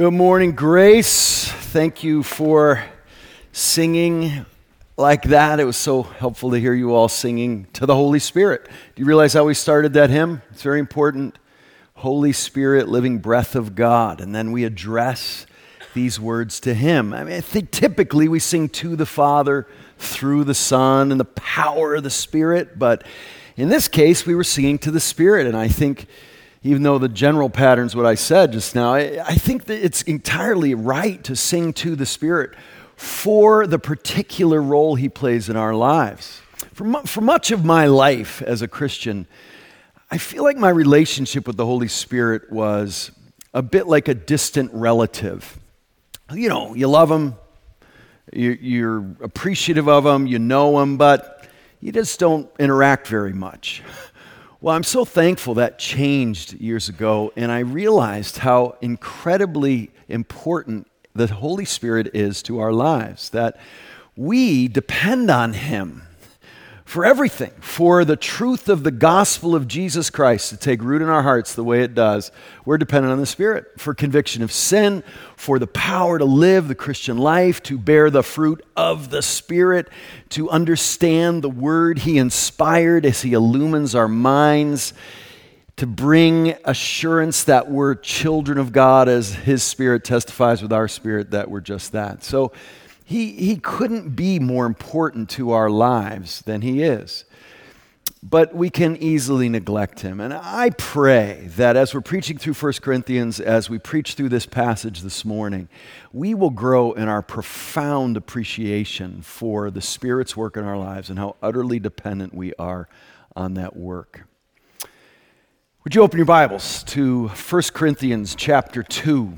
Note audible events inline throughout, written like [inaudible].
Good morning, Grace. Thank you for singing like that. It was so helpful to hear you all singing to the Holy Spirit. Do you realize how we started that hymn? It's very important. Holy Spirit, living breath of God. And then we address these words to Him. I mean, I think typically we sing to the Father through the Son and the power of the Spirit, but in this case, we were singing to the Spirit, and I think even though the general pattern's what I said just now, I, I, think that it's entirely right to sing to the Spirit for the particular role He plays in our lives. For, mu- for much of my life as a Christian, I feel like my relationship with the Holy Spirit was a bit like a distant relative. You know, you love Him, you're appreciative of Him, you know Him, but you just don't interact very much. [laughs] Well, I'm so thankful that changed years ago, and I realized how incredibly important the Holy Spirit is to our lives, that we depend on Him for everything, for the truth of the gospel of Jesus Christ to take root in our hearts the way it does. We're dependent on the Spirit for conviction of sin, for the power to live the Christian life, to bear the fruit of the Spirit, to understand the word He inspired as He illumines our minds, to bring assurance that we're children of God as His Spirit testifies with our spirit that we're just that. So, he, he couldn't be more important to our lives than he is. But we can easily neglect him. And I pray that as we're preaching through 1 Corinthians, as we preach through this passage this morning, we will grow in our profound appreciation for the Spirit's work in our lives and how utterly dependent we are on that work. Would you open your Bibles to 1 Corinthians chapter 2?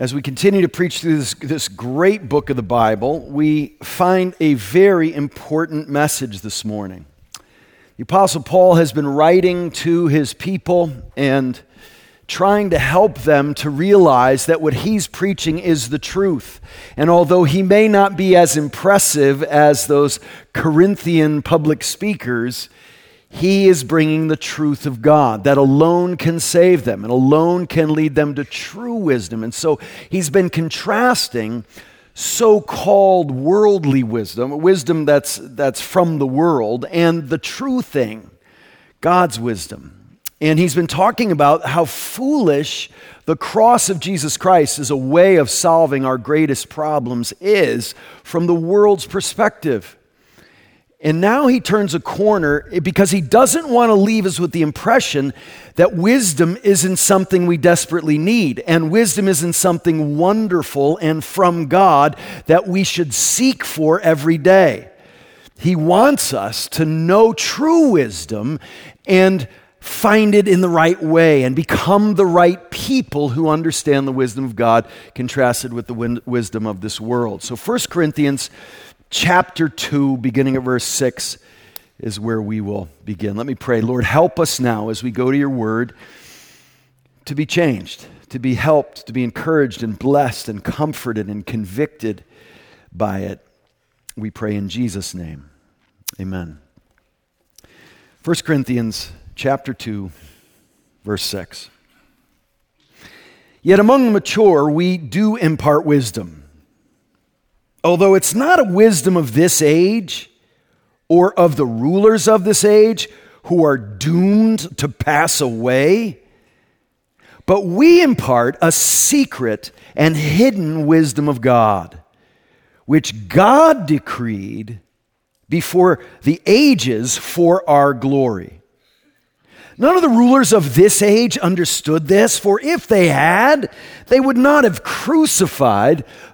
As we continue to preach through this, this great book of the Bible, we find a very important message this morning. The Apostle Paul has been writing to his people and trying to help them to realize that what he's preaching is the truth. And although he may not be as impressive as those Corinthian public speakers, he is bringing the truth of God that alone can save them and alone can lead them to true wisdom. And so he's been contrasting so called worldly wisdom, wisdom that's, that's from the world, and the true thing, God's wisdom. And he's been talking about how foolish the cross of Jesus Christ as a way of solving our greatest problems is from the world's perspective. And now he turns a corner eh, because he doesn't want to leave us with the impression that wisdom isn't something we desperately need, and wisdom isn't something wonderful and from God that we should seek for every day. He wants us to know true wisdom and find it in the right way and become the right people who understand the wisdom of God contrasted with the wisdom of this world. So 1 Corinthians chapter 2, beginning at verse 6, is where we will begin. Let me pray. Lord, help us now as we go to your word to be changed, to be helped, to be encouraged and blessed and comforted and convicted by it. We pray in Jesus' name. Amen. 1 Corinthians chapter 2, verse 6. Yet among the mature, we do impart wisdom although it's not a wisdom of this age or of the rulers of this age who are doomed to pass away, but we impart a secret and hidden wisdom of God, which God decreed before the ages for our glory. None of the rulers of this age understood this, for if they had, they would not have crucified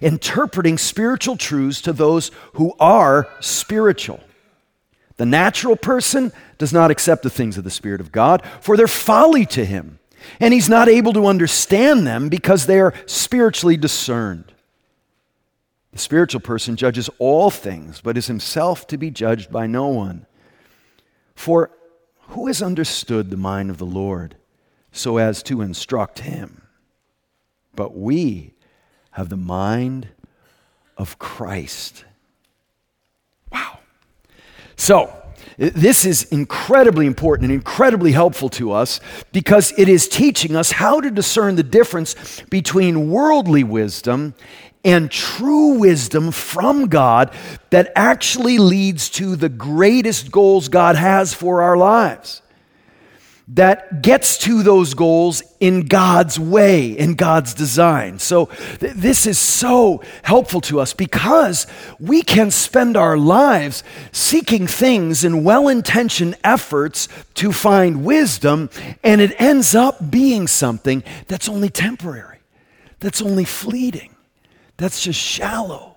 interpreting spiritual truths to those who are spiritual. The natural person does not accept the things of the Spirit of God, for they're folly to him and he's not able to understand them because they are spiritually discerned. The spiritual person judges all things, but is himself to be judged by no one. For who has understood the mind of the Lord so as to instruct him? But we have the mind of Christ. Wow. So, this is incredibly important and incredibly helpful to us because it is teaching us how to discern the difference between worldly wisdom and true wisdom from God that actually leads to the greatest goals God has for our lives that gets to those goals in God's way, in God's design. So, th- this is so helpful to us because we can spend our lives seeking things in well intentioned efforts to find wisdom, and it ends up being something that's only temporary, that's only fleeting, that's just shallow.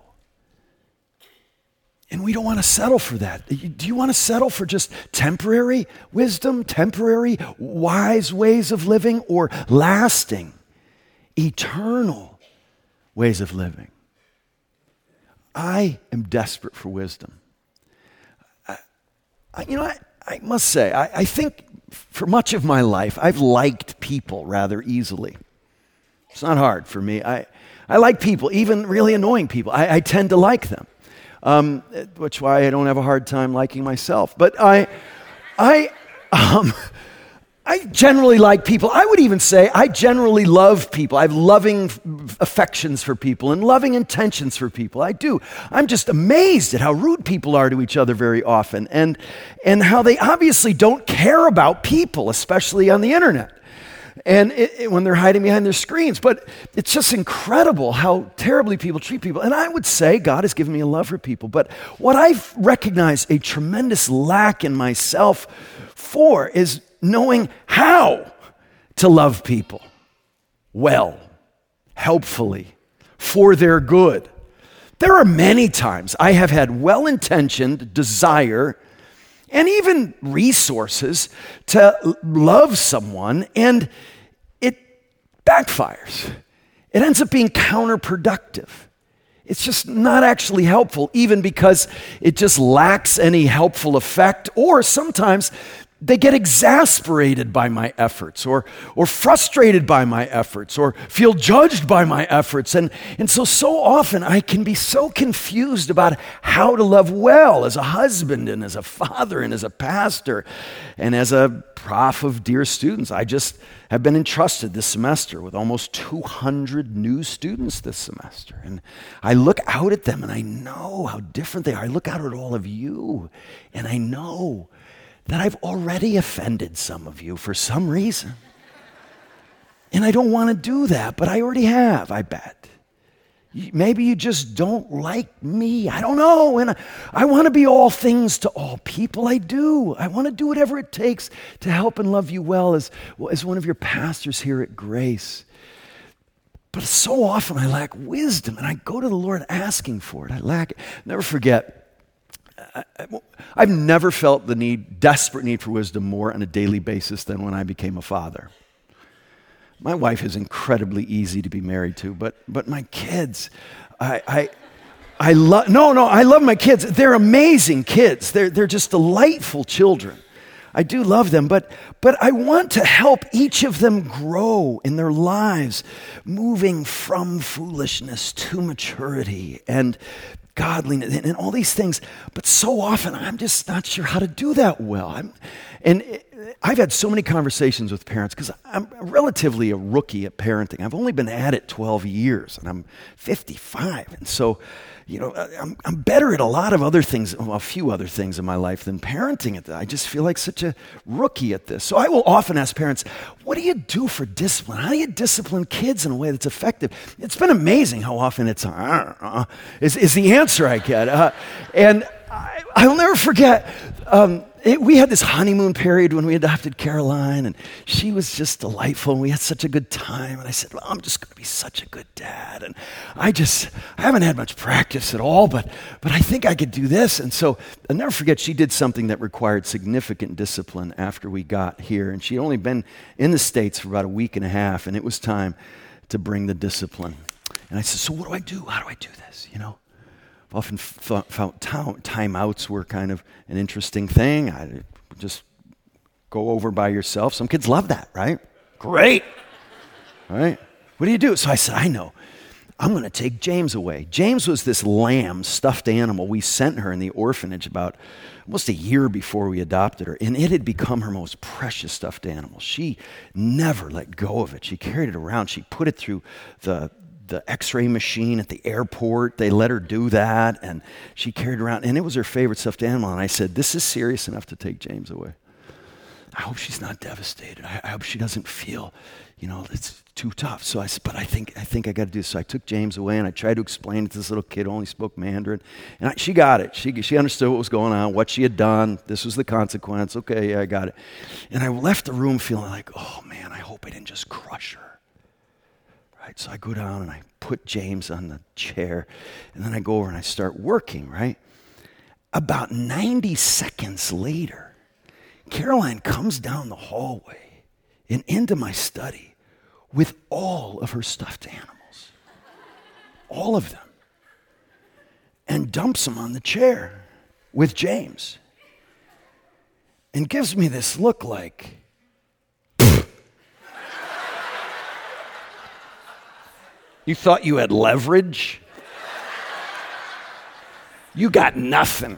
And we don't want to settle for that. Do you want to settle for just temporary wisdom, temporary wise ways of living, or lasting, eternal ways of living? I am desperate for wisdom. I, I, you know, I, I must say, I, think for much of my life, I've liked people rather easily. It's not hard for me. I, I like people, even really annoying people. I, I tend to like them um, which why I don't have a hard time liking myself. But I, I, um, I generally like people. I would even say I generally love people. I have loving affections for people and loving intentions for people. I do. I'm just amazed at how rude people are to each other very often and, and how they obviously don't care about people, especially on the internet and it, it, when they're hiding behind their screens. But it's just incredible how terribly people treat people. And I would say God has given me a love for people. But what I've recognized a tremendous lack in myself for is knowing how to love people well, helpfully, for their good. There are many times I have had well intentioned desire and even resources to love someone, and it backfires. It ends up being counterproductive. It's just not actually helpful, even because it just lacks any helpful effect, or sometimes they get exasperated by my efforts or, or frustrated by my efforts or feel judged by my efforts. And, and so, so often I can be so confused about how to love well as a husband and as a father and as a pastor and as a prof of dear students. I just have been entrusted this semester with almost 200 new students this semester. And I look out at them and I know how different they are. I look out at all of you and I know that I've already offended some of you for some reason. And I don't want to do that, but I already have, I bet. Maybe you just don't like me. I don't know. And I, I want to be all things to all people. I do. I want to do whatever it takes to help and love you well as, as one of your pastors here at Grace. But so often I lack wisdom and I go to the Lord asking for it. I lack it. Never forget I, have never felt the need, desperate need for wisdom more on a daily basis than when I became a father. My wife is incredibly easy to be married to, but, but my kids, I, I, I love, no, no, I love my kids. They're amazing kids. They're, they're just delightful children. I do love them, but, but I want to help each of them grow in their lives, moving from foolishness to maturity and godliness and, and all these things. But so often, I'm just not sure how to do that well. I'm, and I've had so many conversations with parents because I'm relatively a rookie at parenting. I've only been at it 12 years and I'm 55. And so, you know, I'm, I'm better at a lot of other things, a few other things in my life than parenting at that. I just feel like such a rookie at this. So I will often ask parents, what do you do for discipline? How do you discipline kids in a way that's effective? It's been amazing how often it's, uh, is, is the answer I get. Uh, and I, will never forget. Um, it, we had this honeymoon period when we adopted Caroline, and she was just delightful, and we had such a good time. And I said, well, I'm just going to be such a good dad. And I just, I haven't had much practice at all, but, but I think I could do this. And so I'll never forget, she did something that required significant discipline after we got here. And she'd only been in the States for about a week and a half, and it was time to bring the discipline. And I said, So what do I do? How do I do this? You know? Often thought, felt timeouts were kind of an interesting thing. I just go over by yourself. Some kids love that, right? Great. Right? What do you do? So I said, I know. I'm going to take James away. James was this lamb, stuffed animal. We sent her in the orphanage about almost a year before we adopted her, and it had become her most precious stuffed animal. She never let go of it. She carried it around. She put it through the, the x-ray machine at the airport. They let her do that and she carried around and it was her favorite stuffed animal. And i said this is serious enough to take james away. I hope she's not devastated. I, I hope she doesn't feel you know it's too tough. So i said but i think i think i got to do this. So i took james away and i tried to explain it to this little kid who only spoke mandarin and I, she got it. She, she understood what was going on what she had done. This was the consequence. Okay yeah i got it. And i left the room feeling like oh man i hope i didn't just crush her Right? So I go down and I put James on the chair, and then I go over and I start working, right? About 90 seconds later, Caroline comes down the hallway and into my study with all of her stuffed animals. All of them. And dumps them on the chair with James. And gives me this look like, You thought you had leverage? You got nothing.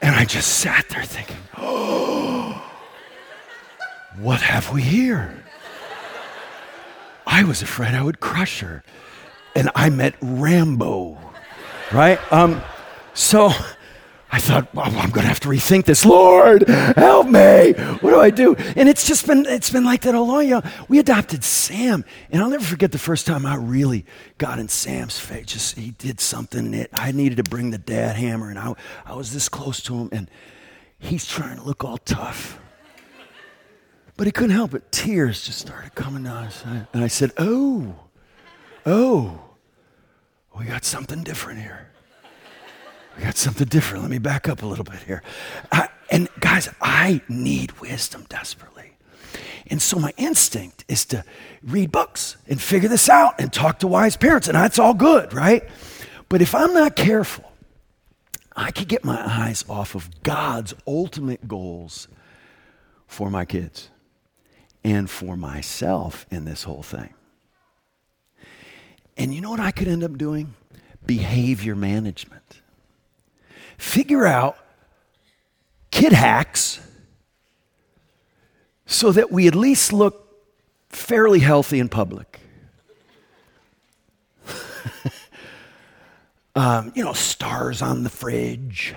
And I just sat there thinking, oh, [gasps] what have we here? I was afraid I would crush her. And I met Rambo, right? Um, so I thought, well, I'm going to have to rethink this. Lord, help me. What do I do? And it's just been, it's been like that all along. You know, we adopted Sam, and I'll never forget the first time I really got in Sam's face. Just he did something, and it, I needed to bring the dad hammer, and I, I was this close to him, and he's trying to look all tough. But he couldn't help it. Tears just started coming down his eyes. And I said, Oh, oh, we got something different here. We got something different. Let me back up a little bit here. And guys, I need wisdom desperately. And so my instinct is to read books and figure this out and talk to wise parents, and that's all good, right? But if I'm not careful, I could get my eyes off of God's ultimate goals for my kids and for myself in this whole thing. And you know what I could end up doing? Behavior management figure out kid hacks so that we at least look fairly healthy in public. [laughs] um, you know, stars on the fridge,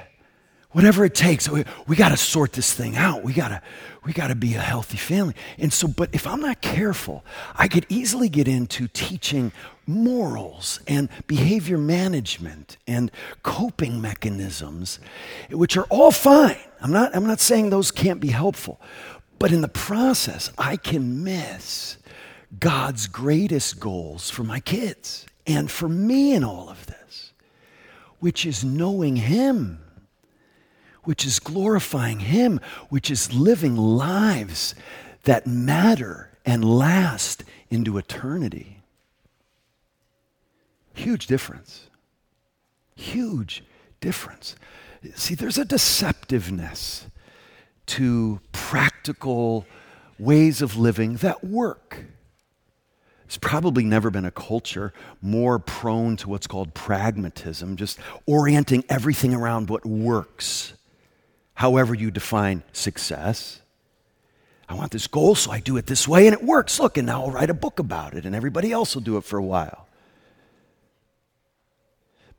whatever it takes. We, we got to sort this thing out. We got to we got to be a healthy family. And so, but if I'm not careful, I could easily get into teaching morals and behavior management and coping mechanisms, which are all fine. I'm not, I'm not saying those can't be helpful. But in the process, I can miss God's greatest goals for my kids and for me in all of this, which is knowing Him, which is glorifying Him, which is living lives that matter and last into eternity. Huge difference. Huge difference. See, there's a deceptiveness to practical ways of living that work. There's probably never been a culture more prone to what's called pragmatism, just orienting everything around what works. However you define success. I want this goal, so I do it this way, and it works. Look, and now I'll write a book about it, and everybody else will do it for a while.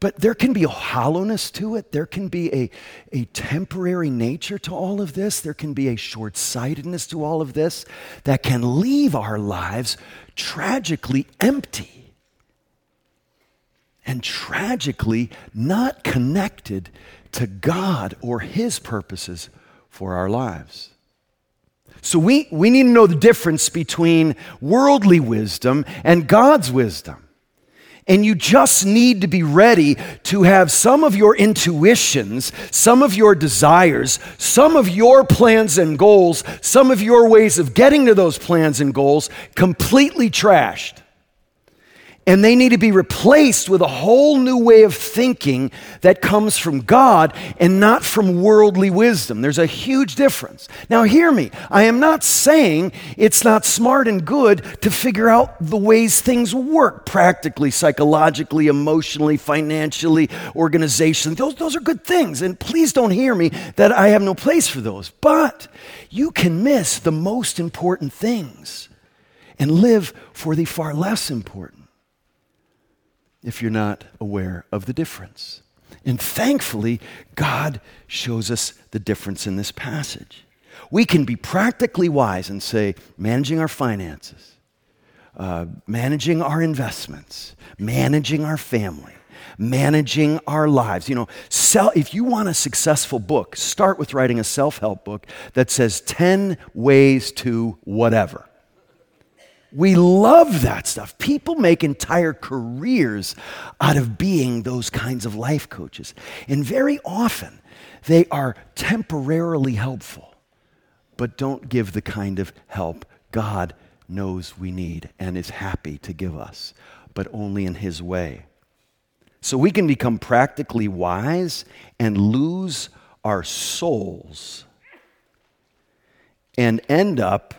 But there can be a hollowness to it. There can be a, a temporary nature to all of this. There can be a short sightedness to all of this that can leave our lives tragically empty and tragically not connected to God or His purposes for our lives. So we, we need to know the difference between worldly wisdom and God's wisdom. And you just need to be ready to have some of your intuitions, some of your desires, some of your plans and goals, some of your ways of getting to those plans and goals completely trashed. And they need to be replaced with a whole new way of thinking that comes from God and not from worldly wisdom. There's a huge difference. Now, hear me. I am not saying it's not smart and good to figure out the ways things work practically, psychologically, emotionally, financially, organizationally. Those, those are good things. And please don't hear me that I have no place for those. But you can miss the most important things and live for the far less important if you're not aware of the difference. And thankfully, God shows us the difference in this passage. We can be practically wise and say, managing our finances, uh, managing our investments, managing our family, managing our lives. You know, sell, if you want a successful book, start with writing a self help book that says 10 ways to whatever. We love that stuff. People make entire careers out of being those kinds of life coaches. And very often, they are temporarily helpful, but don't give the kind of help God knows we need and is happy to give us, but only in His way. So we can become practically wise and lose our souls and end up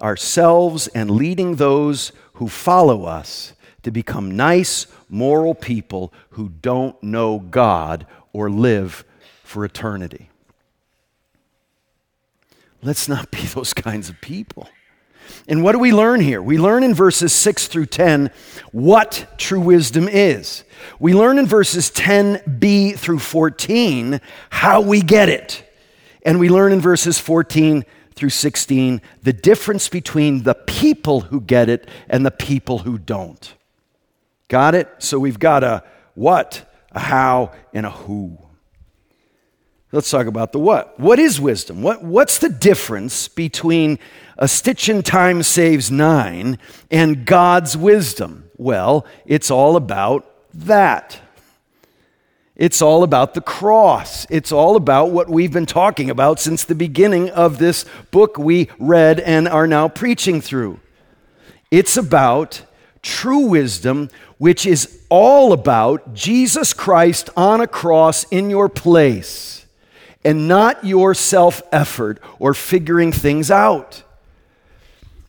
ourselves and leading those who follow us to become nice, moral people who don't know God or live for eternity. Let's not be [laughs] those kinds of people. And what do we learn here? We learn in verses 6 through 10 what true wisdom is. We learn in verses 10b through 14 how we get it. And we learn in verses 14 through 16 the difference between the people who get it and the people who don't. Got it? So we've got a what, a how, and a who. Let's talk about the what. What is wisdom? What, what's the difference between a stitch in time saves nine and God's wisdom? Well, it's all about that. It's all about the cross. It's all about what we've been talking about since the beginning of this book we read and are now preaching through. It's about true wisdom, which is all about Jesus Christ on a cross in your place and not your self effort or figuring things out.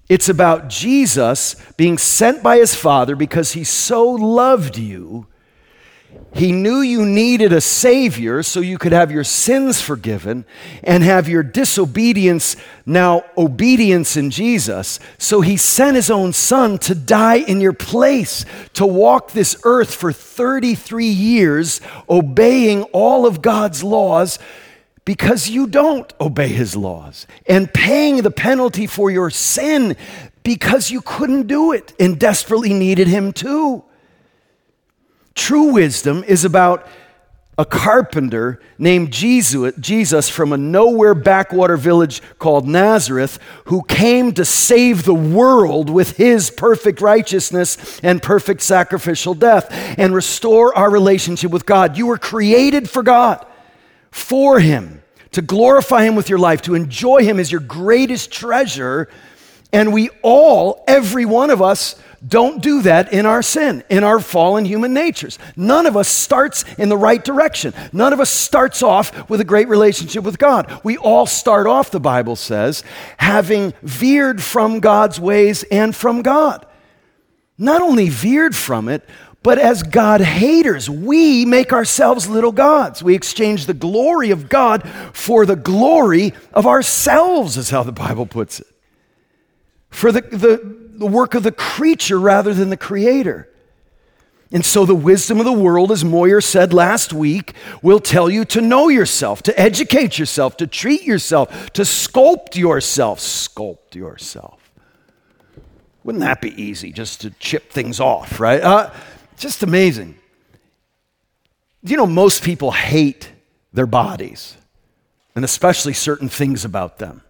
It's about Jesus being sent by his Father because he so loved you he knew you needed a Savior so you could have your sins forgiven and have your disobedience now obedience in Jesus. So He sent His own Son to die in your place, to walk this earth for 33 years, obeying all of God's laws because you don't obey His laws, and paying the penalty for your sin because you couldn't do it and desperately needed Him too. True wisdom is about a carpenter named Jesus from a nowhere backwater village called Nazareth who came to save the world with his perfect righteousness and perfect sacrificial death and restore our relationship with God. You were created for God, for Him, to glorify Him with your life, to enjoy Him as your greatest treasure. And we all, every one of us, don't do that in our sin, in our fallen human natures. None of us starts in the right direction. None of us starts off with a great relationship with God. We all start off, the Bible says, having veered from God's ways and from God. Not only veered from it, But as God haters, we make ourselves little gods. We exchange the glory of God for the glory of ourselves, is how the Bible puts it. For the, the, the work of the creature rather than the creator. And so, the wisdom of the world, as Moyer said last week, will tell you to know yourself, to educate yourself, to treat yourself, to sculpt yourself. Sculpt yourself. Wouldn't that be easy just to chip things off, right? Uh, just amazing. You know, most people hate their bodies, and especially certain things about them.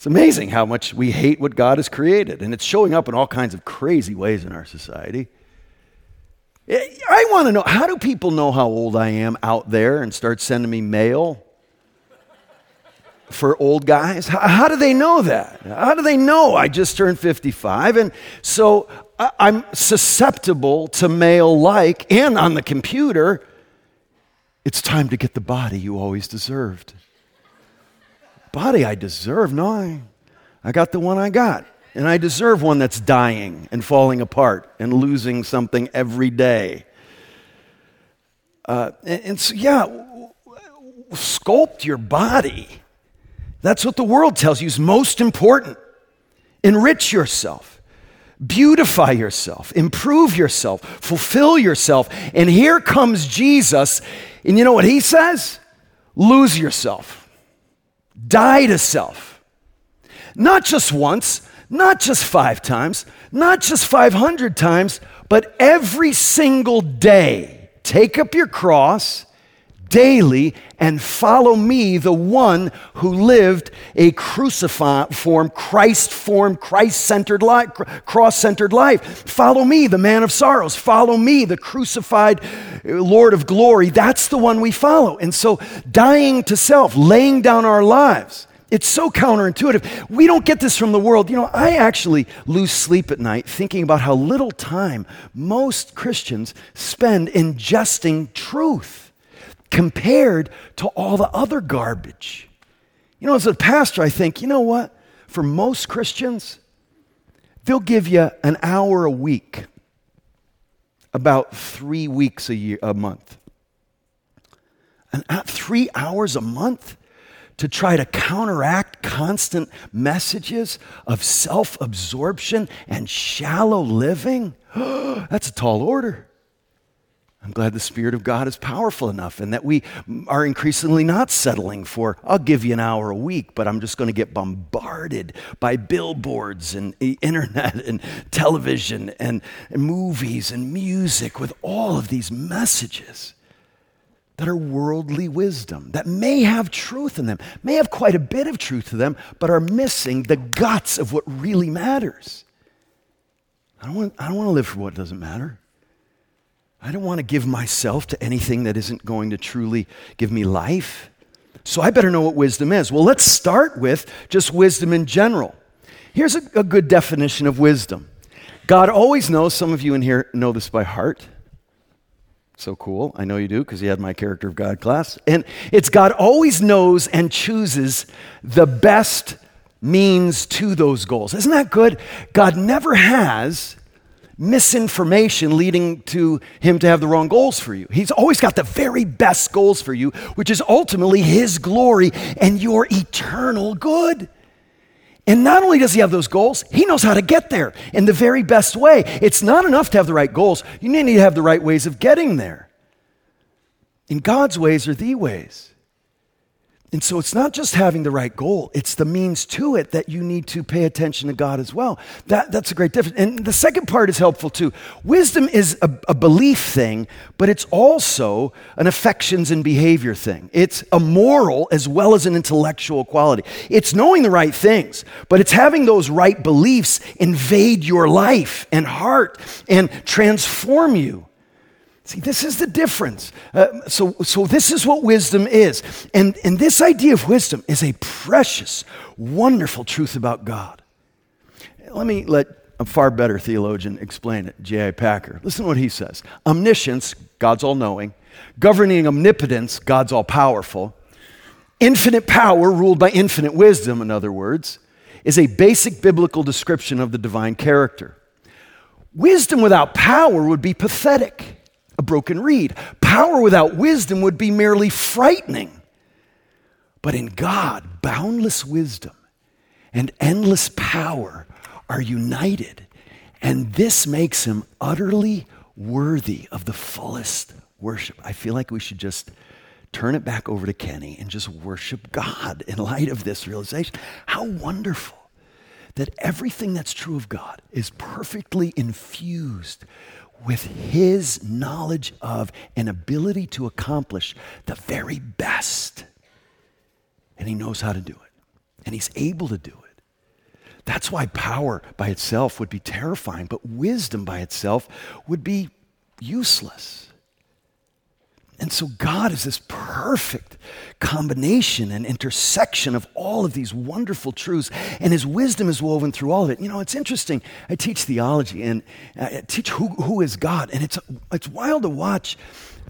It's amazing how much we hate what God has created, and it's showing up in all kinds of crazy ways in our society. Eh, I want to know how do people know how old I am out there and start sending me mail for old guys? How, how do they know that? How do they know I just turned 55? And so I'm susceptible to mail like, and on the computer, it's time to get the body you always deserved. Body I deserve? No, I, I got the one I got. And I deserve one that's dying and falling apart and losing something every day. Uh, and, and so, yeah, sculpt your body. That's what the world tells you is most important. Enrich yourself, beautify yourself, improve yourself, fulfill yourself. And here comes Jesus, and you know what he says? Lose yourself, die to self. Not just once, not just five times, not just 500 times, but every single day. Take up your cross daily and follow me, the one who lived a crucified form, Christ centered life, cross centered life. Follow me, the man of sorrows. Follow me, the crucified uh, Lord of glory. That's the one we follow. And so, dying to self, laying down our lives it's so counterintuitive. We don't get this from the world. You know, I actually lose sleep at night thinking about how little time most Christians spend ingesting truth compared to all the other garbage. You know, as a pastor, I think, you know what? For most Christians, they'll give you an hour a week, about three weeks a year, a month. And at three hours a month? to try to counteract constant messages of self absorption and shallow living, [gasps] that's a tall order. I'm glad the Spirit of God is powerful enough and that we are increasingly not settling for, I'll give you an hour a week, but I'm just going to get bombarded by billboards and internet and television and, movies and music with all of these messages that are worldly wisdom, that may have truth in them, may have quite a bit of truth to them, but are missing the guts of what really matters. I don't want, I don't want to live for what doesn't matter. I don't want to give myself to anything that isn't going to truly give me life. So I better know what wisdom is. Well, let's start with just wisdom in general. Here's a, a good definition of wisdom God always knows, some of you in here know this by heart. So cool. I know you do because you had my character of God class. And it's God always knows and chooses the best means to those goals. Isn't that good? God never has misinformation leading to him to have the wrong goals for you. He's always got the very best goals for you, which is ultimately his glory and your eternal good. And not only does he have those goals, he knows how to get there in the very best way. It's not enough to have the right goals, you need to have the right ways of getting there. And God's ways are the ways. And so it's not just having the right goal, it's the means to it that you need to pay attention to God as well. That, that's a great difference. And the second part is helpful too. Wisdom is a, a belief thing, but it's also an affections and behavior thing. It's a moral as well as an intellectual quality. It's knowing the right things, but it's having those right beliefs invade your life and heart and transform you. See, this is the difference. Uh, so, so, this is what wisdom is. And, and this idea of wisdom is a precious, wonderful truth about God. Let me let a far better theologian explain it, J.I. Packer. Listen to what he says Omniscience, God's all knowing, governing omnipotence, God's all powerful, infinite power ruled by infinite wisdom, in other words, is a basic biblical description of the divine character. Wisdom without power would be pathetic, a broken reed. Power without wisdom would be merely frightening. But in God, boundless wisdom and endless power are united, and this makes him utterly worthy of the fullest worship. I feel like we should just turn it back over to Kenny and just worship God in light of this realization. How wonderful that everything that's true of God is perfectly infused with His knowledge of and ability to accomplish the very best. And He knows how to do it, and He's able to do it. That's why power by itself would be terrifying, but wisdom by itself would be useless. And so God is this perfect combination and intersection of all of these wonderful truths, and His wisdom is woven through all of it. You know, it's interesting. I teach theology and I teach who, who is God, and it's, it's wild to watch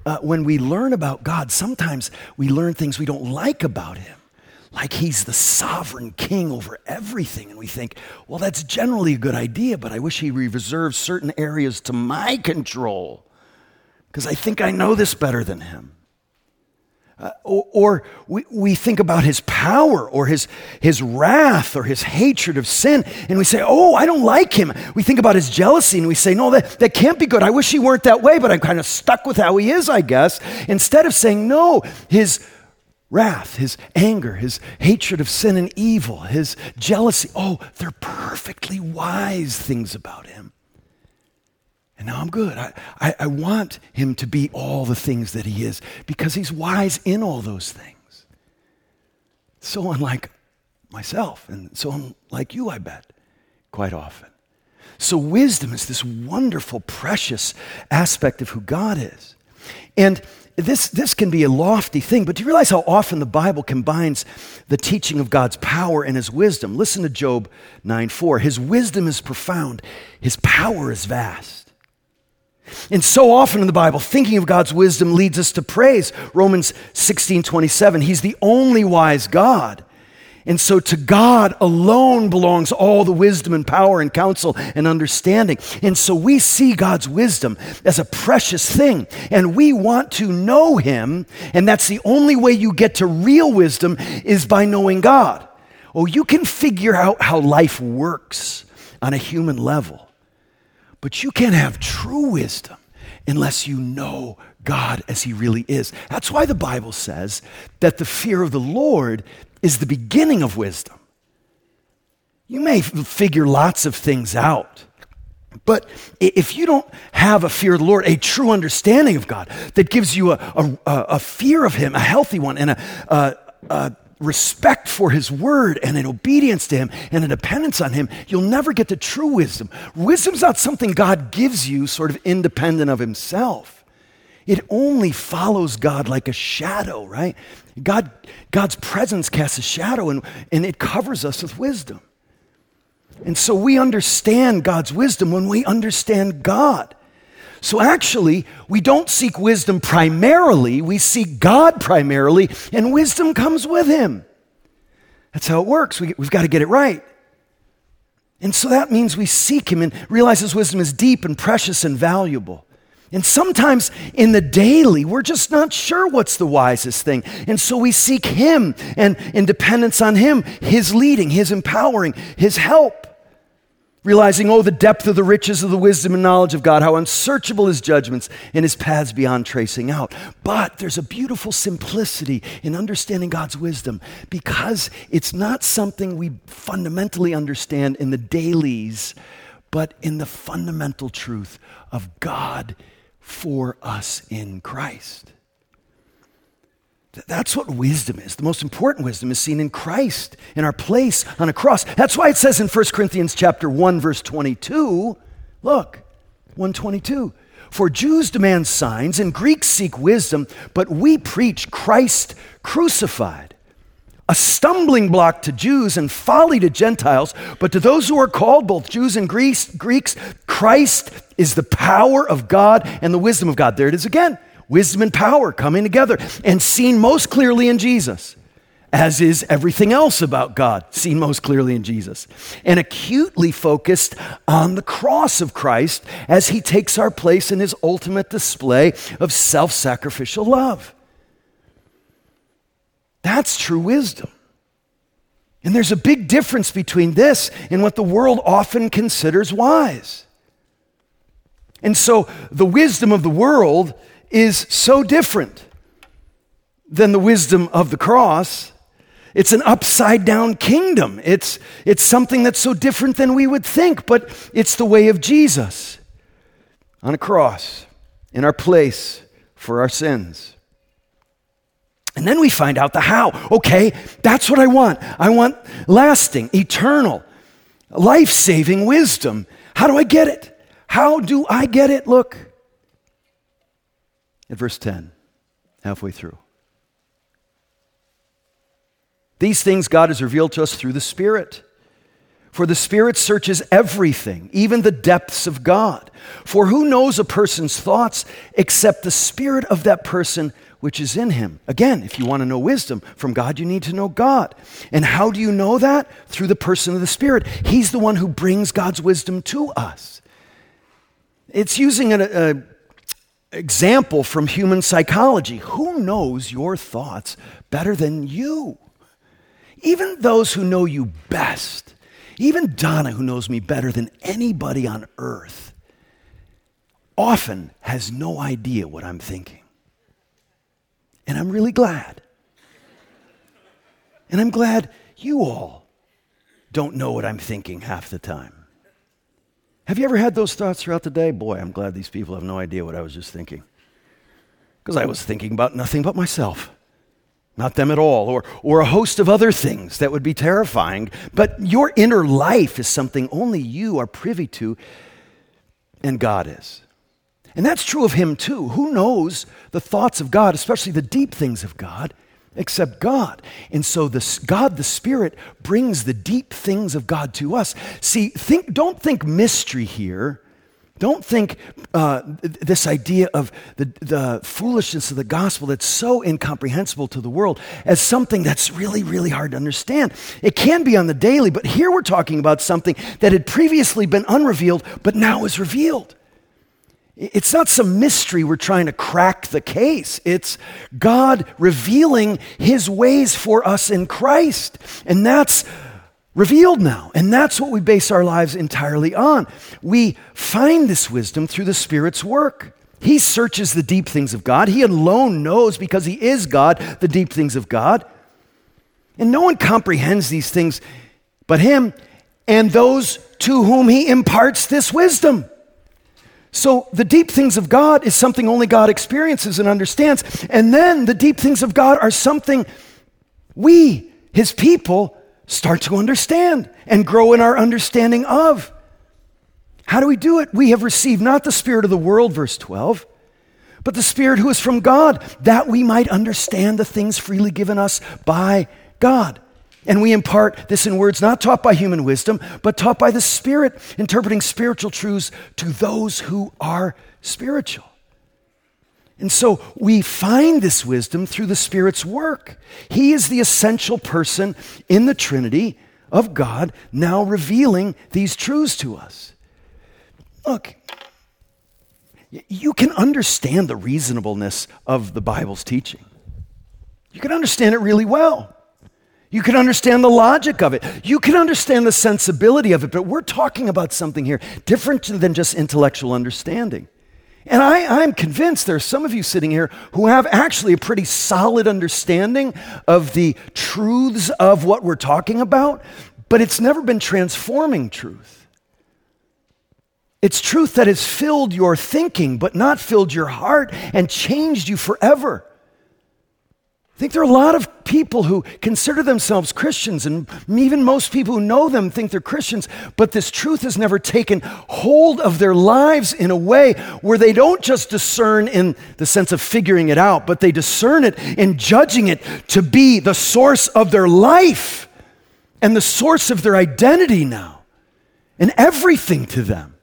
uh, when we learn about God. Sometimes we learn things we don't like about Him like he's the sovereign king over everything. And we think, well, that's generally a good idea, but I wish he reserved certain areas to my control because I think I know this better than him. Uh, or, or we, we think about his power or his, his wrath or his hatred of sin, and we say, Oh, I don't like him. We think about his jealousy and we say, No, that, that can't be good. I wish he weren't that way, but I'm kind of stuck with how he is, I guess. Instead of saying, No, his wrath, his anger, his hatred of sin and evil, his jealousy, oh, they're perfectly wise things about him. And now I'm good. I, I, I, want him to be all the things that he is because he's wise in all those things. So unlike myself and so unlike you, I bet, quite often. So wisdom is this wonderful, precious aspect of who God is. And this, this can be a lofty thing, but do you realize how often the Bible combines the teaching of God's power and his wisdom? Listen to Job 9 4. His wisdom is profound, his power is vast. And so often in the Bible, thinking of God's wisdom leads us to praise. Romans 16 27, He's the only wise God. And so to God alone belongs all the wisdom and power and counsel and understanding. And so we see God's wisdom as a precious thing. And we want to know Him. And that's the only way you get to real wisdom is by knowing God. Oh, you can figure out how life works on a human level. But you can't have true wisdom unless you know God as He really is. That's why the Bible says that the fear of the Lord is the beginning of wisdom. You may figure lots of things out. But if you don't have a fear of the Lord, a true understanding of God that gives you a, a, a fear of Him, a healthy one, and a, a, a respect for his word and an obedience to him and a dependence on him, you'll never get to true wisdom. Wisdom's not something God gives you sort of independent of himself. It only follows God like a shadow, right? God, God's presence casts a shadow and, and it covers us with wisdom. And so we understand God's wisdom when we understand God. So actually, we don't seek wisdom primarily, we seek God primarily, and wisdom comes with Him. That's how it works. We, have got to get it right. And so that means we seek Him and realize His wisdom is deep and precious and valuable. And sometimes in the daily, we're just not sure what's the wisest thing. And so we seek Him and in dependence on Him, His leading, His empowering, His help realizing, oh, the depth of the riches of the wisdom and knowledge of God, how unsearchable his judgments and his paths beyond tracing out. But there's a beautiful simplicity in understanding God's wisdom because it's not something we fundamentally understand in the dailies, but in the fundamental truth of God for us in Christ. That's what wisdom is. The most important wisdom is seen in Christ, in our place on a cross. That's why it says in 1 Corinthians chapter 1 verse 22, look, 122. For Jews demand signs and Greeks seek wisdom, but we preach Christ crucified. A stumbling block to Jews and folly to Gentiles, but to those who are called, both Jews and Greeks, Christ is the power of God and the wisdom of God. There it is again wisdom and power coming together and seen most clearly in Jesus. as is everything else about God, seen most clearly in Jesus, and acutely focused on the cross of Christ as he takes our place in his ultimate display of self sacrificial love. That's true wisdom. And there's a big difference between this and what the world often considers wise. And so the wisdom of the world is so different than the wisdom of the cross. It's an upside down kingdom. It's, it's something that's so different than we would think, but it's the way of Jesus on a cross in our place for our sins. And then we find out the how. Okay, that's what I want. I want lasting, eternal, life saving wisdom. How do I get it? How do I get it? Look at verse 10, halfway through. These things God has revealed to us through the Spirit. For the Spirit searches everything, even the depths of God. For who knows a person's thoughts except the Spirit of that person which is in him? Again, if you want to know wisdom from God, you need to know God. And how do you know that? Through the person of the Spirit. He's the one who brings God's wisdom to us. It's using an example from human psychology. Who knows your thoughts better than you? Even those who know you best, even Donna, who knows me better than anybody on earth, often has no idea what I'm thinking. And I'm really glad. And I'm glad you all don't know what I'm thinking half the time. Have you ever had those thoughts throughout the day? Boy, I'm glad these people have no idea what I was just thinking. Because I was thinking about nothing but myself not them at all, or, or a host of other things that would be terrifying. But your inner life is something only you are privy to, and God is. And that's true of Him too. Who knows the thoughts of God, especially the deep things of God, except God? And so this, God the Spirit brings the deep things of God to us. See, think, don't think mystery here don't think uh, this idea of the, the foolishness of the gospel that's so incomprehensible to the world as something that's really, really hard to understand. It can be on the daily, but here we're talking about something that had previously been unrevealed, but now is revealed. It's not some mystery we're trying to crack the case. It's God revealing his ways for us in Christ. And that's revealed now. And that's what we base our lives entirely on. We find this wisdom through the Spirit's work. He searches the deep things of God. He alone knows, because He is God, the deep things of God. And no one comprehends these things but Him and those to whom He imparts this wisdom. So, the deep things of God is something only God experiences and understands. And then the deep things of God are something we, His people, start to understand and grow in our understanding of. How do we do it? We have received not the Spirit of the world, verse 12, but the Spirit who is from God, that we might understand the things freely given us by God. And we impart this in words not taught by human wisdom, but taught by the Spirit, interpreting spiritual truths to those who are spiritual. And so we find this wisdom through the Spirit's work. He is the essential person in the Trinity of God, now revealing these truths to us. Look, you can understand the reasonableness of the Bible's teaching. You can understand it really well. You can understand the logic of it. You can understand the sensibility of it, but we're talking about something here different than just intellectual understanding. And I, am convinced there are some of you sitting here who have actually a pretty solid understanding of the truths of what we're talking about, but it's never been transforming truth. It's truth that has filled your thinking, but not filled your heart and changed you forever. I think there are a lot of people who consider themselves Christians, and even most people who know them think they're Christians, but this truth has never taken hold of their lives in a way where they don't just discern in the sense of figuring it out, but they discern it in judging it to be the source of their life and the source of their identity now and everything to them.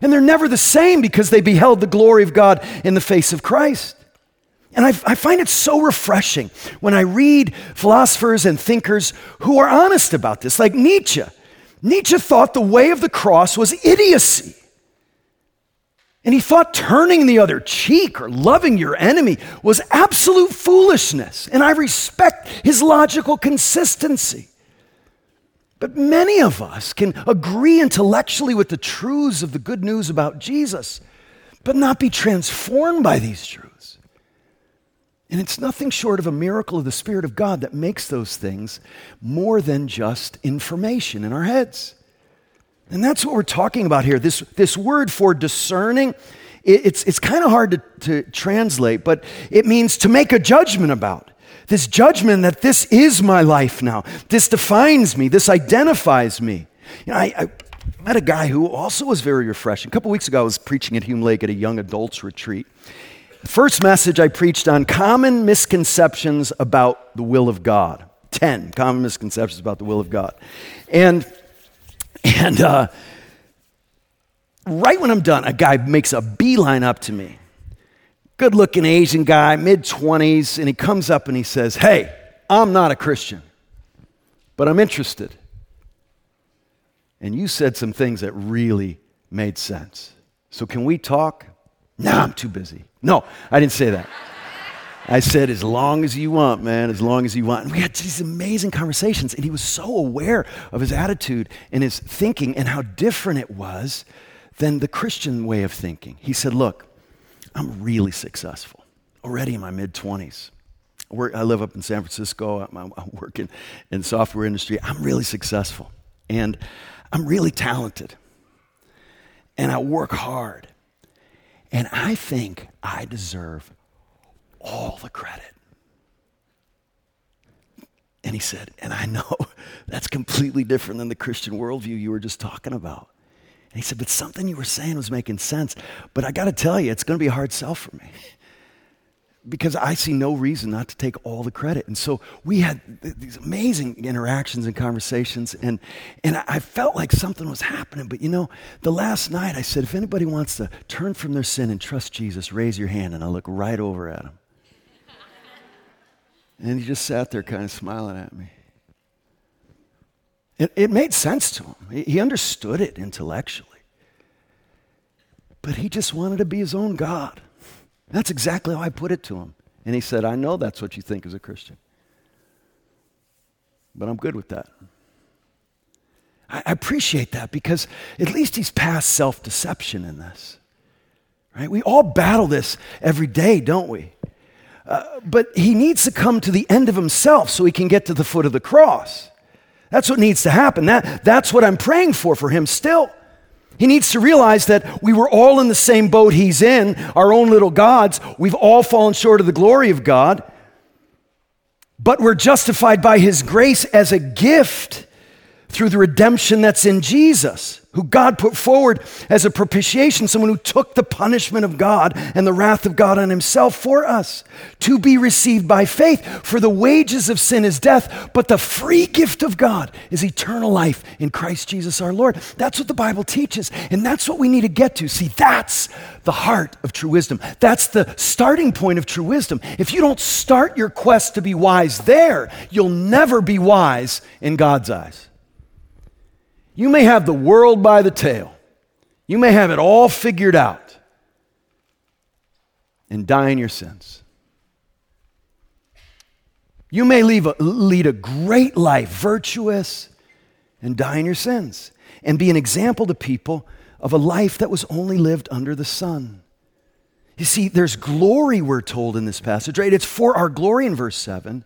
And they're never the same because they beheld the glory of God in the face of Christ. And I, I, find it so refreshing when I read philosophers and thinkers who are honest about this, like Nietzsche. Nietzsche thought the way of the cross was idiocy. And he thought turning the other cheek or loving your enemy was absolute foolishness. And I respect his logical consistency. But many of us can agree intellectually with the truths of the good news about Jesus, but not be transformed by these truths. And it's nothing short of a miracle of the Spirit of God that makes those things more than just information in our heads. And that's what we're talking about here. This, this word for discerning, it, it's, it's kind of hard to, to translate, but it means to make a judgment about. This judgment that this is my life now. This defines me. This identifies me. You know, I, I met a guy who also was very refreshing. A couple weeks ago, I was preaching at Hume Lake at a young adults retreat. First message I preached on common misconceptions about the will of God. 10 common misconceptions about the will of God. And and uh, right when I'm done, a guy makes a beeline up to me. Good looking Asian guy, mid 20s, and he comes up and he says, Hey, I'm not a Christian, but I'm interested. And you said some things that really made sense. So can we talk? No, I'm too busy. No, I didn't say that. I said, as long as you want, man, as long as you want. And we had these amazing conversations, and he was so aware of his attitude and his thinking and how different it was than the Christian way of thinking. He said, Look, I'm really successful, already in my mid 20s. I live up in San Francisco. I'm, I'm working in the software industry. I'm really successful, and I'm really talented, and I work hard. And I think I deserve all the credit. And he said, and I know [laughs] that's completely different than the Christian worldview you were just talking about. And he said, but something you were saying was making sense. But I got to tell you, it's going to be a hard sell for me because I see no reason not to take all the credit. And so we had th- these amazing interactions and conversations, and, and I felt like something was happening. But you know, the last night I said, if anybody wants to turn from their sin and trust Jesus, raise your hand. And I look right over at him. And he just sat there kind of smiling at me. It, it made sense to him. He understood it intellectually. But he just wanted to be his own God. That's exactly how I put it to him. And he said, I know that's what you think as a Christian. But I'm good with that. I appreciate that because at least he's past self deception in this. Right? We all battle this every day, don't we? Uh, but he needs to come to the end of himself so he can get to the foot of the cross. That's what needs to happen. That, that's what I'm praying for for him still. He needs to realize that we were all in the same boat he's in, our own little gods. We've all fallen short of the glory of God, but we're justified by his grace as a gift through the redemption that's in Jesus who God put forward as a propitiation, someone who took the punishment of God and the wrath of God on himself for us, to be received by faith. For the wages of sin is death, but the free gift of God is eternal life in Christ Jesus our Lord. That's what the Bible teaches, and that's what we need to get to. See, that's the heart of true wisdom. That's the starting point of true wisdom. If you don't start your quest to be wise there, you'll never be wise in God's eyes. You may have the world by the tail, you may have it all figured out and die in your sins. You may a, lead a great life, virtuous, and die in your sins, and be an example to people of a life that was only lived under the sun. You see, there's glory, we're told in this passage, right? It's for our glory in verse 7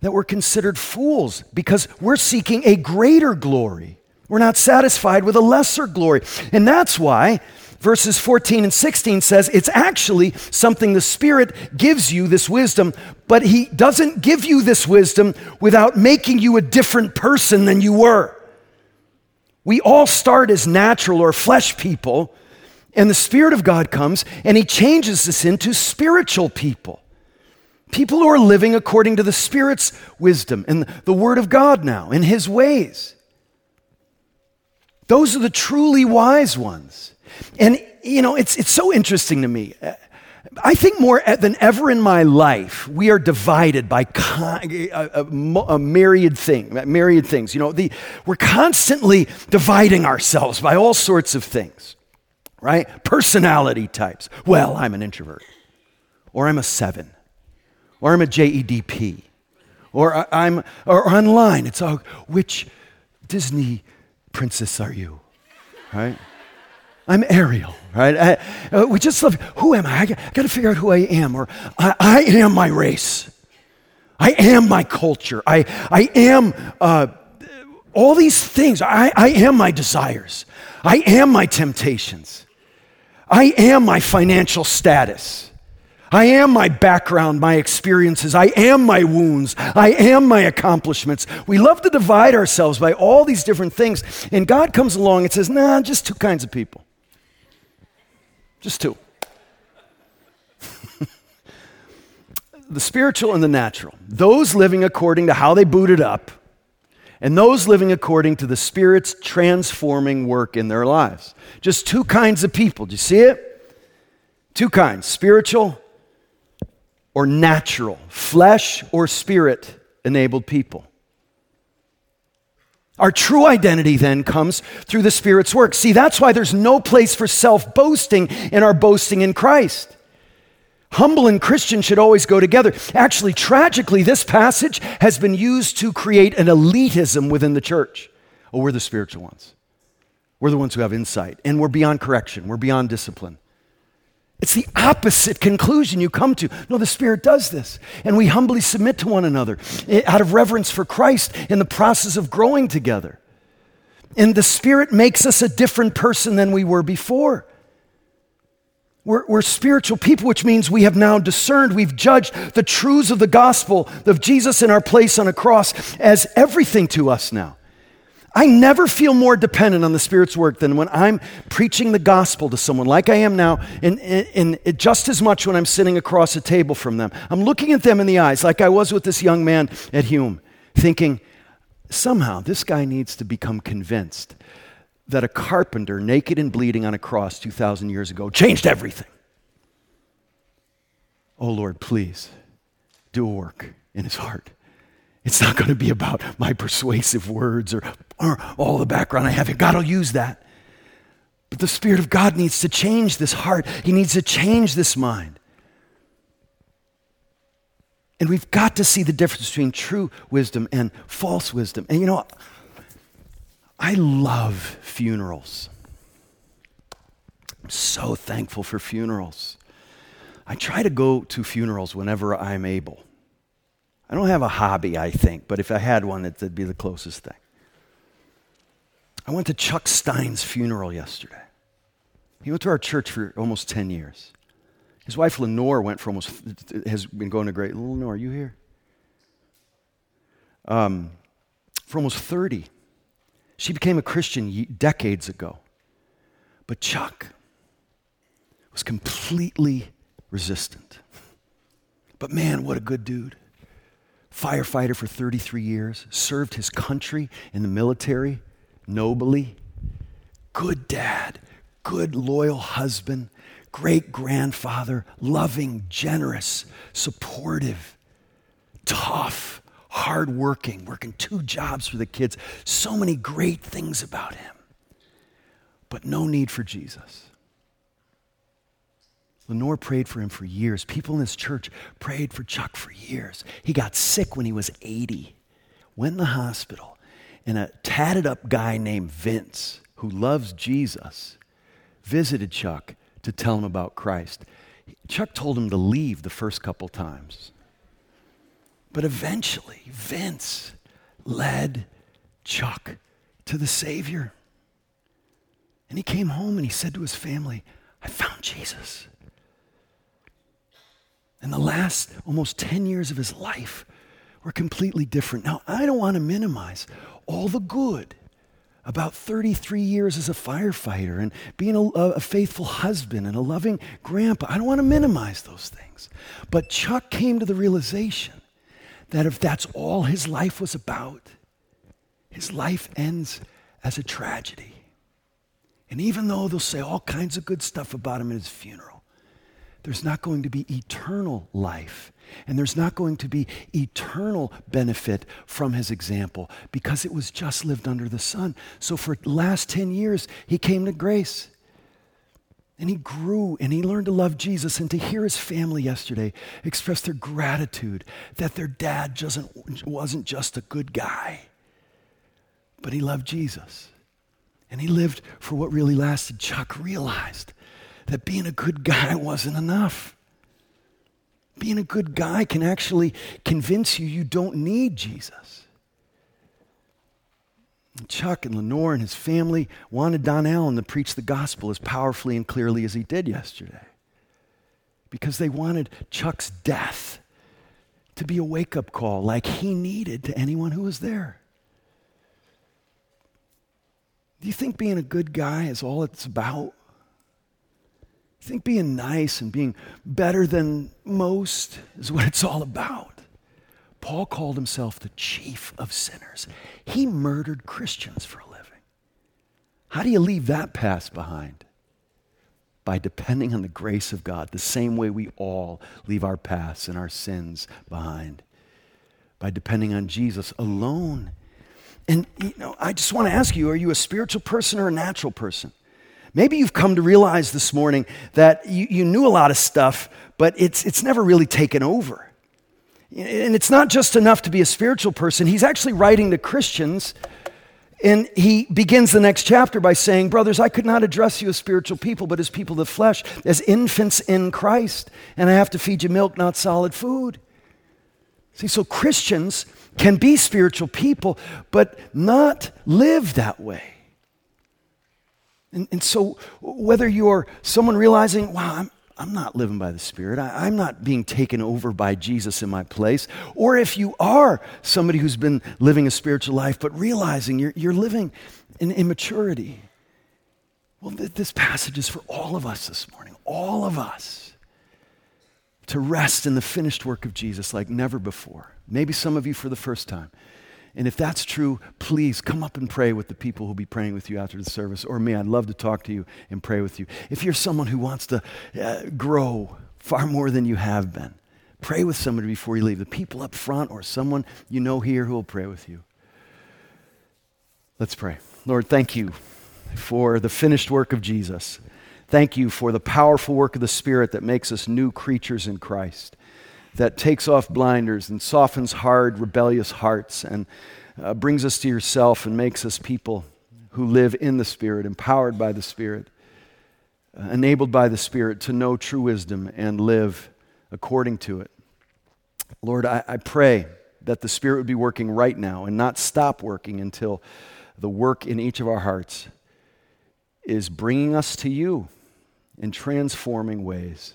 that we're considered fools because we're seeking a greater glory. We're not satisfied with a lesser glory. And that's why verses 14 and 16 says it's actually something the Spirit gives you, this wisdom, but He doesn't give you this wisdom without making you a different person than you were. We all start as natural or flesh people, and the Spirit of God comes and He changes us into spiritual people. People who are living according to the Spirit's wisdom and the Word of God now, in His ways. Those are the truly wise ones. And, you know, it's, it's so interesting to me. I think more than ever in my life, we are divided by a, a, myriad thing, myriad things. You know, the, we're constantly dividing ourselves by all sorts of things, right? Personality types. Well, I'm an introvert, or I'm a seven, or I'm a JEDP, or I'm or online. It's all which Disney princess are you, right? I'm Ariel, right? I, uh, we just love, who am I? I got, to figure out who I am, or I, I, am my race. I am my culture. I, I am uh, all these things. I, I am my desires. I am my temptations. I am my financial status. I am my background, my experiences. I am my wounds. I am my accomplishments. We love to divide ourselves by all these different things. And God comes along and says, nah, just two kinds of people. Just two. [laughs] the spiritual and the natural. Those living according to how they booted up, and those living according to the Spirit's transforming work in their lives. Just two kinds of people. Do you see it? Two kinds spiritual or natural, flesh or spirit enabled people. Our true identity then comes through the Spirit's work. See, that's why there's no place for self boasting in our boasting in Christ. Humble and Christian should always go together. Actually, tragically, this passage has been used to create an elitism within the church. Oh, we're the spiritual ones. We're the ones who have insight, and we're beyond correction, we're beyond discipline. It's the opposite conclusion you come to. No, the Spirit does this. And we humbly submit to one another eh, out of reverence for Christ in the process of growing together. And the Spirit makes us a different person than we were before. We're, we're, spiritual people, which means we have now discerned, we've judged the truths of the gospel of Jesus in our place on a cross as everything to us now. I never feel more dependent on the Spirit's work than when I'm preaching the gospel to someone, like I am now, and, and, and, just as much when I'm sitting across a table from them. I'm looking at them in the eyes, like I was with this young man at Hume, thinking, somehow this guy needs to become convinced that a carpenter, naked and bleeding on a cross 2,000 years ago, changed everything. Oh Lord, please do a work in his heart. It's not going to be about my persuasive words or, or all the background I have. God will use that. But the Spirit of God needs to change this heart, He needs to change this mind. And we've got to see the difference between true wisdom and false wisdom. And you know, I love funerals. I'm so thankful for funerals. I try to go to funerals whenever I'm able. I don't have a hobby, I think, but if I had one, it'd be the closest thing. I went to Chuck Stein's funeral yesterday. He went to our church for almost 10 years. His wife Lenore went for almost, has been going to great. Lenore, are you here? Um, for almost 30. She became a Christian decades ago. But Chuck was completely resistant. But man, what a good dude firefighter for 33 years, served his country in the military nobly. Good dad, good loyal husband, great grandfather, loving, generous, supportive, tough, hardworking, working two jobs for the kids. So many great things about him, but no need for Jesus. Lenore prayed for him for years. People in this church prayed for Chuck for years. He got sick when he was 80, went in the hospital, and a tatted up guy named Vince, who loves Jesus, visited Chuck to tell him about Christ. Chuck told him to leave the first couple times. But eventually, Vince led Chuck to the Savior. And he came home and he said to his family, I found Jesus. And the last almost 10 years of his life were completely different. Now, I don't want to minimize all the good about 33 years as a firefighter and being a, a, faithful husband and a loving grandpa. I don't want to minimize those things. But Chuck came to the realization that if that's all his life was about, his life ends as a tragedy. And even though they'll say all kinds of good stuff about him at his funeral, there's not going to be eternal life. And there's not going to be eternal benefit from his example because it was just lived under the sun. So for last 10 years, he came to grace. And he grew and he learned to love Jesus and to hear his family yesterday express their gratitude that their dad just wasn't just a good guy, but he loved Jesus. And he lived for what really lasted. Chuck realized that being a good guy wasn't enough. Being a good guy can actually convince you you don't need Jesus. Chuck and Lenore and his family wanted Don Allen to preach the gospel as powerfully and clearly as he did yesterday because they wanted Chuck's death to be a wake up call like he needed to anyone who was there. Do you think being a good guy is all it's about? You think being nice and being better than most is what it's all about? Paul called himself the chief of sinners. He murdered Christians for a living. How do you leave that past behind? By depending on the grace of God, the same way we all leave our pasts and our sins behind. By depending on Jesus alone. And you know, I just want to ask you, are you a spiritual person or a natural person? Maybe you've come to realize this morning that you, you knew a lot of stuff, but it's, it's never really taken over. And it's not just enough to be a spiritual person. He's actually writing to Christians, and he begins the next chapter by saying, Brothers, I could not address you as spiritual people, but as people of the flesh, as infants in Christ, and I have to feed you milk, not solid food. See, so Christians can be spiritual people, but not live that way. And, and so, whether you're someone realizing, wow, I'm, I'm not living by the Spirit. I, am not being taken over by Jesus in my place. Or if you are somebody who's been living a spiritual life, but realizing you're, you're living in immaturity, well, th- this passage is for all of us this morning, all of us, to rest in the finished work of Jesus like never before. Maybe some of you for the first time. And if that's true, please come up and pray with the people who'll be praying with you after the service, or me. I'd love to talk to you and pray with you. If you're someone who wants to uh, grow far more than you have been, pray with somebody before you leave. The people up front, or someone you know here who will pray with you. Let's pray. Lord, thank you for the finished work of Jesus. Thank you for the powerful work of the Spirit that makes us new creatures in Christ that takes off blinders and softens hard, rebellious hearts and uh, brings us to yourself and makes us people who live in the Spirit, empowered by the Spirit, uh, enabled by the Spirit to know true wisdom and live according to it. Lord, I, I pray that the Spirit would be working right now and not stop working until the work in each of our hearts is bringing us to you in transforming ways.